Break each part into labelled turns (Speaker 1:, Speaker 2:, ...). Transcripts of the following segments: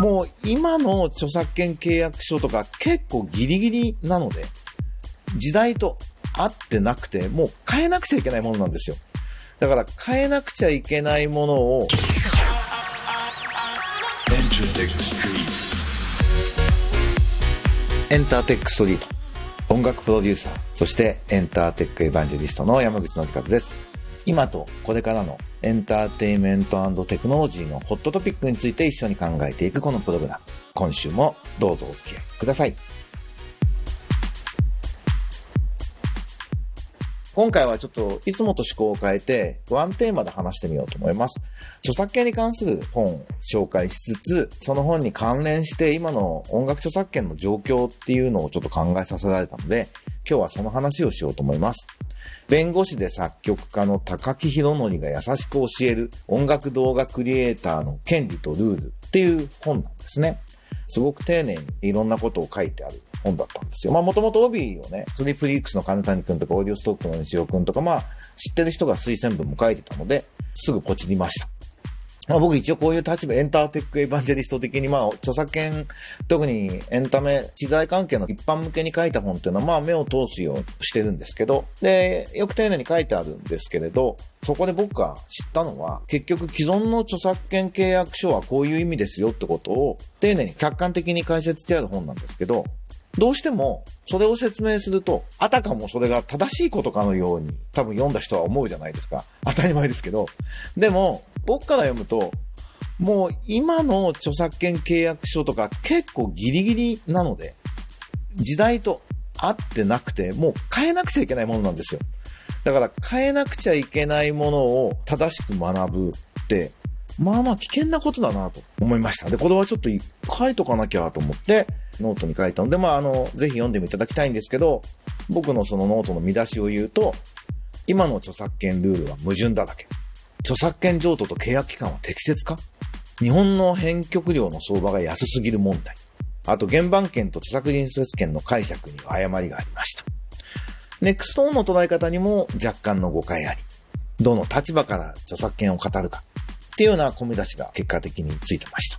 Speaker 1: もう今の著作権契約書とか結構ギリギリなので、時代と合ってなくて、もう変えなくちゃいけないものなんですよ。だから変えなくちゃいけないものを、エンターテックストリート。音楽プロデューサー、そしてエンターテックエヴァンジェリストの山口のりかずです。今とこれからのエンターテイメントテクノロジーのホットトピックについて一緒に考えていくこのプログラム。今週もどうぞお付き合いください。今回はちょっといつもと思考を変えて、ワンテーマで話してみようと思います。著作権に関する本を紹介しつつ、その本に関連して今の音楽著作権の状況っていうのをちょっと考えさせられたので、今日はその話をしようと思います。弁護士で作曲家の高木博則が優しく教える音楽動画クリエイターの権利とルールっていう本なんですね。すごく丁寧にいろんなことを書いてある本だったんですよ。まあもともと帯をね、スリープリークスの金谷くんとかオーディオストックの西尾くんとかまあ知ってる人が推薦文も書いてたので、すぐポチりました。まあ、僕一応こういう立場、エンターテックエヴァンジェリスト的に、まあ、著作権、特にエンタメ、知財関係の一般向けに書いた本っていうのは、まあ、目を通すようにしてるんですけど、で、よく丁寧に書いてあるんですけれど、そこで僕が知ったのは、結局既存の著作権契約書はこういう意味ですよってことを、丁寧に客観的に解説してある本なんですけど、どうしても、それを説明すると、あたかもそれが正しいことかのように、多分読んだ人は思うじゃないですか。当たり前ですけど。でも、僕から読むと、もう今の著作権契約書とか結構ギリギリなので、時代と合ってなくて、もう変えなくちゃいけないものなんですよ。だから変えなくちゃいけないものを正しく学ぶって、まあまあ危険なことだなと思いました。で、これはちょっと書いとかなきゃと思って、ノートに書いたので、まああの、ぜひ読んでみていただきたいんですけど、僕のそのノートの見出しを言うと、今の著作権ルールは矛盾だらけ。著作権譲渡と契約期間は適切か？日本の編曲料の相場が安すぎる問題。あと、原版権と著作隣接権の解釈には誤りがありました。NexTone の捉え方にも若干の誤解あり。どの立場から著作権を語るか。っていうような小見出しが結果的についてました。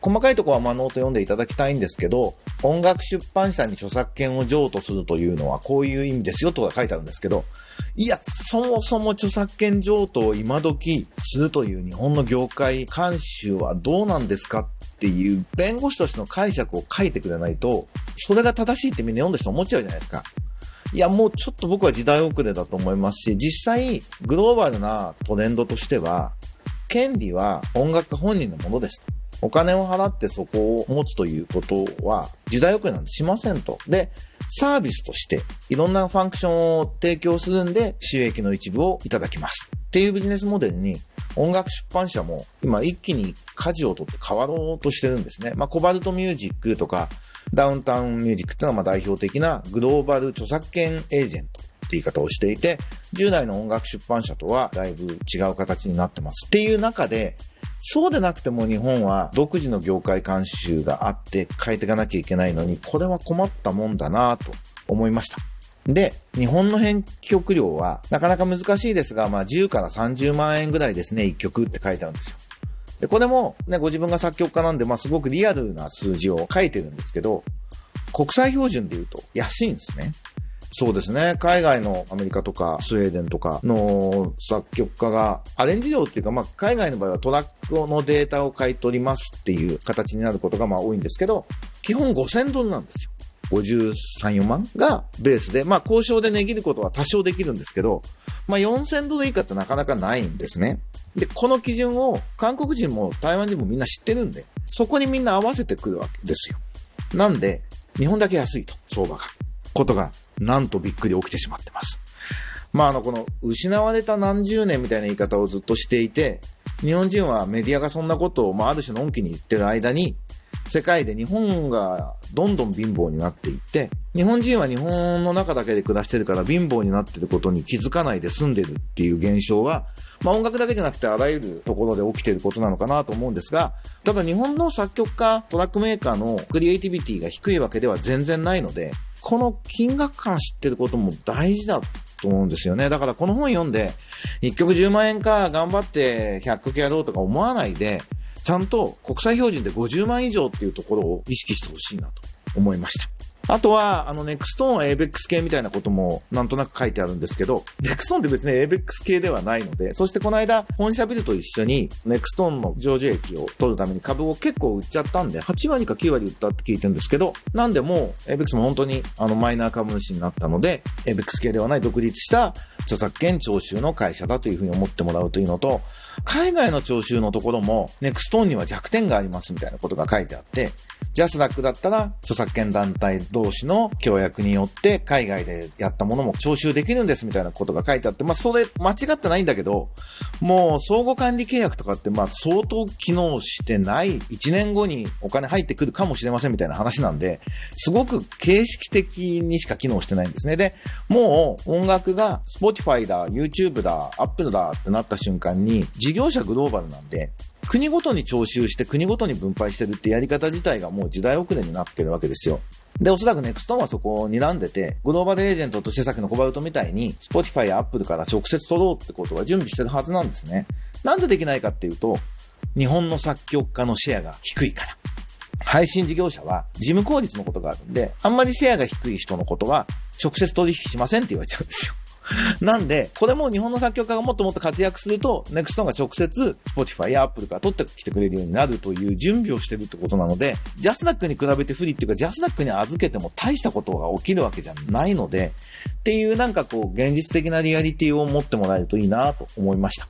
Speaker 1: 細かいとこはまあノート読んでいただきたいんですけど、音楽出版社に著作権を譲渡するというのはこういう意味ですよとか書いてあるんですけど、いや、そもそも著作権譲渡を今時するという日本の業界慣習はどうなんですかっていう弁護士としての解釈を書いてくれないと、それが正しいってみんな読んだ人思っちゃうじゃないですか。いや、もうちょっと僕は時代遅れだと思いますし、実際、グローバルなトレンドとしては、権利は音楽家本人のものですと。お金を払ってそこを持つということは、時代遅れなんてしませんと。で、サービスとしていろんなファンクションを提供するんで収益の一部をいただきます。っていうビジネスモデルに音楽出版社も今一気に舵を取って変わろうとしてるんですね。まあ、コバルトミュージックとかダウンタウンミュージックっていうのはま代表的なグローバル著作権エージェントって言い方をしていて、従来の音楽出版社とはだいぶ違う形になってます。っていう中で、そうでなくても日本は独自の業界慣習があって変えていかなきゃいけないのに、これは困ったもんだなと思いました。で、日本の編曲料はなかなか難しいですが、まあ10から30万円ぐらいですね、1曲って書いてあるんですよ。で、これもね、ご自分が作曲家なんで、まあすごくリアルな数字を書いてるんですけど、国際標準で言うと安いんですね。そうですね。海外のアメリカとかスウェーデンとかの作曲家がアレンジ料っていうか、まあ、海外の場合はトラックのデータを買い取りますっていう形になることがまあ多いんですけど、基本5000ドルなんですよ。53、4万がベースで、まあ交渉で値切ることは多少できるんですけど、まあ4000ドル以下ってなかなかないんですね。で、この基準を韓国人も台湾人もみんな知ってるんで、そこにみんな合わせてくるわけですよ。なんで、日本だけ安いと、相場が。ことがなんとびっくり起きてしまってます。まあ、あの、この、失われた何十年みたいな言い方をずっとしていて、日本人はメディアがそんなことを、まあ、ある種の恩気に言ってる間に、世界で日本がどんどん貧乏になっていって、日本人は日本の中だけで暮らしてるから貧乏になってることに気づかないで済んでるっていう現象は、まあ音楽だけじゃなくてあらゆるところで起きてることなのかなと思うんですが、ただ日本の作曲家、トラックメーカーのクリエイティビティが低いわけでは全然ないので、この金額から知ってることも大事だと思うんですよね。だからこの本読んで、1曲10万円か頑張って100曲やろうとか思わないで、ちゃんと国際標準で50万以上っていうところを意識してほしいなと思いました。あとは、あの、ネクストーン ABEX 系みたいなこともなんとなく書いてあるんですけど、ネクストーンって別に ABEX 系ではないので、そしてこの間、本社ビルと一緒にネクストーンの上場益を取るために株を結構売っちゃったんで、8割か9割売ったって聞いてるんですけど、なんでも ABEX も本当にあのマイナー株主になったので、ABEX 系ではない独立した著作権徴収の会社だというふうに思ってもらうというのと、海外の徴収のところも、ネクストーンには弱点がありますみたいなことが書いてあって、ジャスダックだったら、著作権団体同士の協約によって海外でやったものも徴収できるんですみたいなことが書いてあって、まあそれ間違ってないんだけど、もう相互管理契約とかってまあ相当機能してない、1年後にお金入ってくるかもしれませんみたいな話なんで、すごく形式的にしか機能してないんですね。で、もう音楽が Spotify だ、YouTube だ、Apple だってなった瞬間に、事業者グローバルなんで、国ごとに徴収して国ごとに分配してるってやり方自体がもう時代遅れになってるわけですよ。で、おそらくネクストンはそこを睨んでて、グローバルエージェントとしてさっきのコバルトみたいに、Spotify や Apple から直接取ろうってことは準備してるはずなんですね。なんでできないかっていうと、日本の作曲家のシェアが低いから。配信事業者は事務効率のことがあるんで、あんまりシェアが低い人のことは直接取引しませんって言われちゃうんですよ。なんで、これも日本の作曲家がもっともっと活躍すると、ネクストンが直接、Spotify や Apple から取ってきてくれるようになるという準備をしてるってことなので、ジャスダックに比べて不利っていうか、ジャスダックに預けても大したことが起きるわけじゃないので、っていうなんかこう、現実的なリアリティを持ってもらえるといいなと思いました。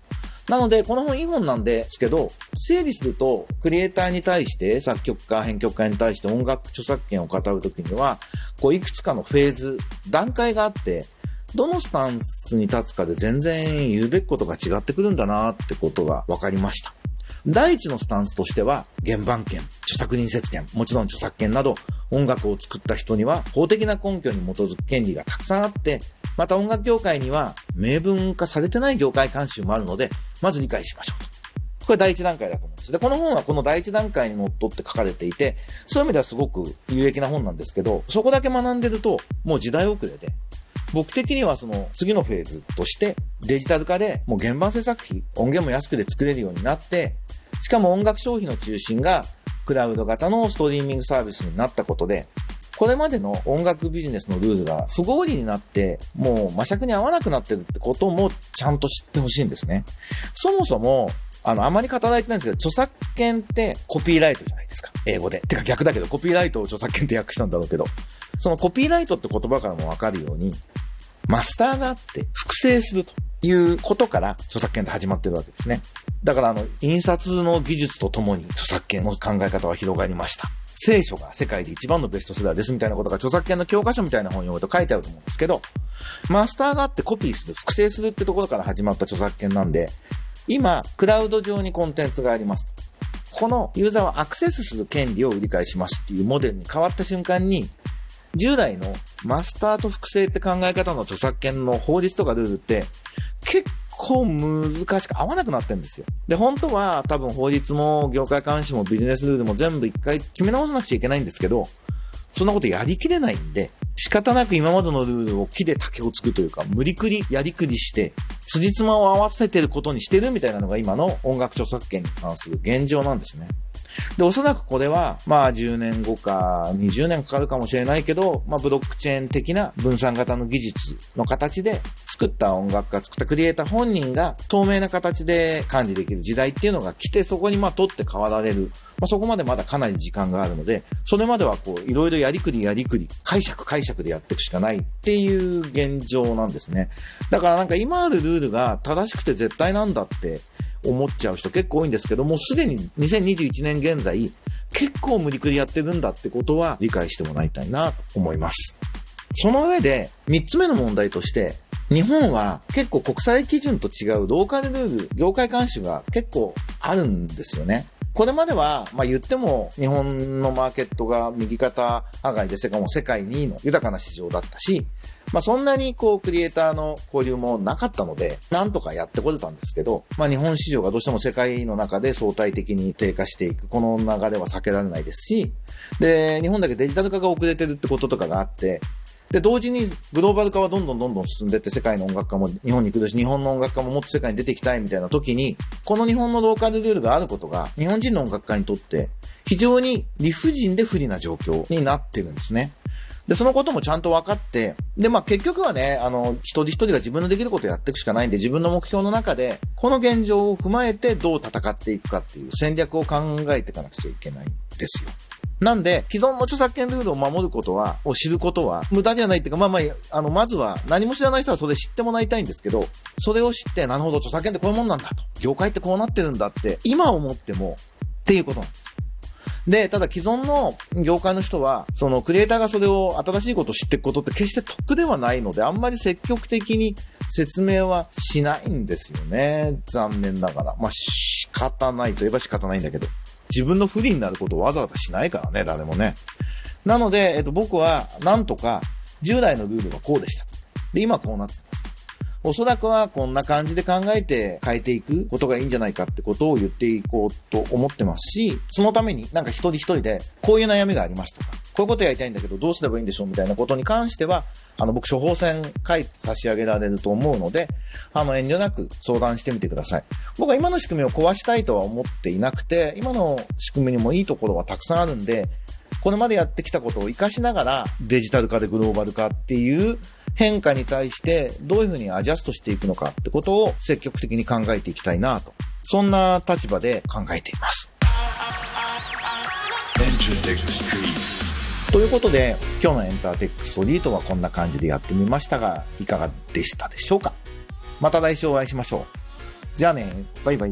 Speaker 1: なので、この本いい本なんですけど、整理すると、クリエイターに対して、作曲家、編曲家に対して音楽著作権を語るときには、こう、いくつかのフェーズ、段階があって、どのスタンスに立つかで全然言うべきことが違ってくるんだなってことが分かりました。第一のスタンスとしては、原版権、著作人説権、もちろん著作権など、音楽を作った人には法的な根拠に基づく権利がたくさんあって、また音楽業界には明文化されてない業界慣習もあるので、まず理解しましょうと。これ第一段階だと思うんです。で、この本はこの第一段階にのっとって書かれていて、そういう意味ではすごく有益な本なんですけど、そこだけ学んでると、もう時代遅れで、僕的にはその次のフェーズとしてデジタル化でもう原版制作費、音源も安くで作れるようになって、しかも音楽消費の中心がクラウド型のストリーミングサービスになったことで、これまでの音楽ビジネスのルールが不合理になって、もう魔尺に合わなくなってるってこともちゃんと知ってほしいんですね。そもそも、あの、あまり語られてないんですけど、著作権ってコピーライトじゃないですか。英語で。てか逆だけど、コピーライトを著作権って訳したんだろうけど。そのコピーライトって言葉からもわかるように、マスターがあって複製するということから著作権って始まってるわけですね。だからあの、印刷の技術とともに著作権の考え方は広がりました。聖書が世界で一番のベストセラーですみたいなことが著作権の教科書みたいな本を読むと書いてあると思うんですけど、マスターがあってコピーする、複製するってところから始まった著作権なんで、今、クラウド上にコンテンツがあります。このユーザーはアクセスする権利を売り買いしますっていうモデルに変わった瞬間に、従来のマスターと複製って考え方の著作権の法律とかルールって結構難しく合わなくなってるんですよ。で、本当は多分法律も業界監視もビジネスルールも全部一回決め直さなくちゃいけないんですけど、そんなことやりきれないんで、仕方なく今までのルールを木で竹をつくというか、無理くりやりくりして、辻褄を合わせてることにしてるみたいなのが今の音楽著作権に関する現状なんですね。で、おそらくこれは、まあ10年後か20年かかるかもしれないけど、まあブロックチェーン的な分散型の技術の形で作った音楽家、作ったクリエイター本人が透明な形で管理できる時代っていうのが来て、そこにまあ取って変わられる。まあそこまでまだかなり時間があるので、それまではこういろいろやりくりやりくり、解釈解釈でやっていくしかないっていう現状なんですね。だからなんか今あるルールが正しくて絶対なんだって思っちゃう人結構多いんですけどもう、すでに2021年現在、結構無理くりやってるんだってことは理解してもらいたいなと思います。その上で、3つ目の問題として、日本は結構国際基準と違うローカルルール、業界監視が結構あるんですよね。これまでは、まあ言っても日本のマーケットが右肩上がりで世界も世界2位の豊かな市場だったし、まあそんなにこうクリエイターの交流もなかったので、なんとかやってこれたんですけど、まあ日本市場がどうしても世界の中で相対的に低下していく、この流れは避けられないですし、で、日本だけデジタル化が遅れてるってこととかがあって、で、同時にグローバル化はどんどんどんどん進んでって世界の音楽家も日本に来るし、日本の音楽家ももっと世界に出ていきたいみたいな時に、この日本のローカルルールがあることが、日本人の音楽家にとって非常に理不尽で不利な状況になってるんですね。で、そのこともちゃんと分かって、で、まあ結局はね、あの、一人一人が自分のできることをやっていくしかないんで、自分の目標の中で、この現状を踏まえてどう戦っていくかっていう戦略を考えていかなくちゃいけないですよ。なんで、既存の著作権ルールを守ることは、を知ることは、無駄じゃないっていうか、まあまあ、あの、まずは、何も知らない人はそれ知ってもらいたいんですけど、それを知って、なるほど、著作権ってこういうもんなんだと。業界ってこうなってるんだって、今思っても、っていうことなんです。で、ただ既存の業界の人は、そのクリエイターがそれを新しいことを知っていくことって決して得ではないので、あんまり積極的に説明はしないんですよね。残念ながら。まあ、仕方ないといえば仕方ないんだけど。自分の不利になることをわざわざしないからね、誰もね。なので、えっと、僕は、なんとか、従来のルールはこうでした。で、今こうなってます。おそらくはこんな感じで考えて変えていくことがいいんじゃないかってことを言っていこうと思ってますし、そのためになんか一人一人でこういう悩みがありますとか、こういうことやりたいんだけどどうすればいいんでしょうみたいなことに関しては、あの僕処方箋書いて差し上げられると思うので、あの遠慮なく相談してみてください。僕は今の仕組みを壊したいとは思っていなくて、今の仕組みにもいいところはたくさんあるんで、これまでやってきたことを活かしながらデジタル化でグローバル化っていう変化に対してどういうふうにアジャストしていくのかってことを積極的に考えていきたいなと。そんな立場で考えています。ということで、今日のエンターテックストリートはこんな感じでやってみましたが、いかがでしたでしょうか？また来週お会いしましょう。じゃあね、バイバイ。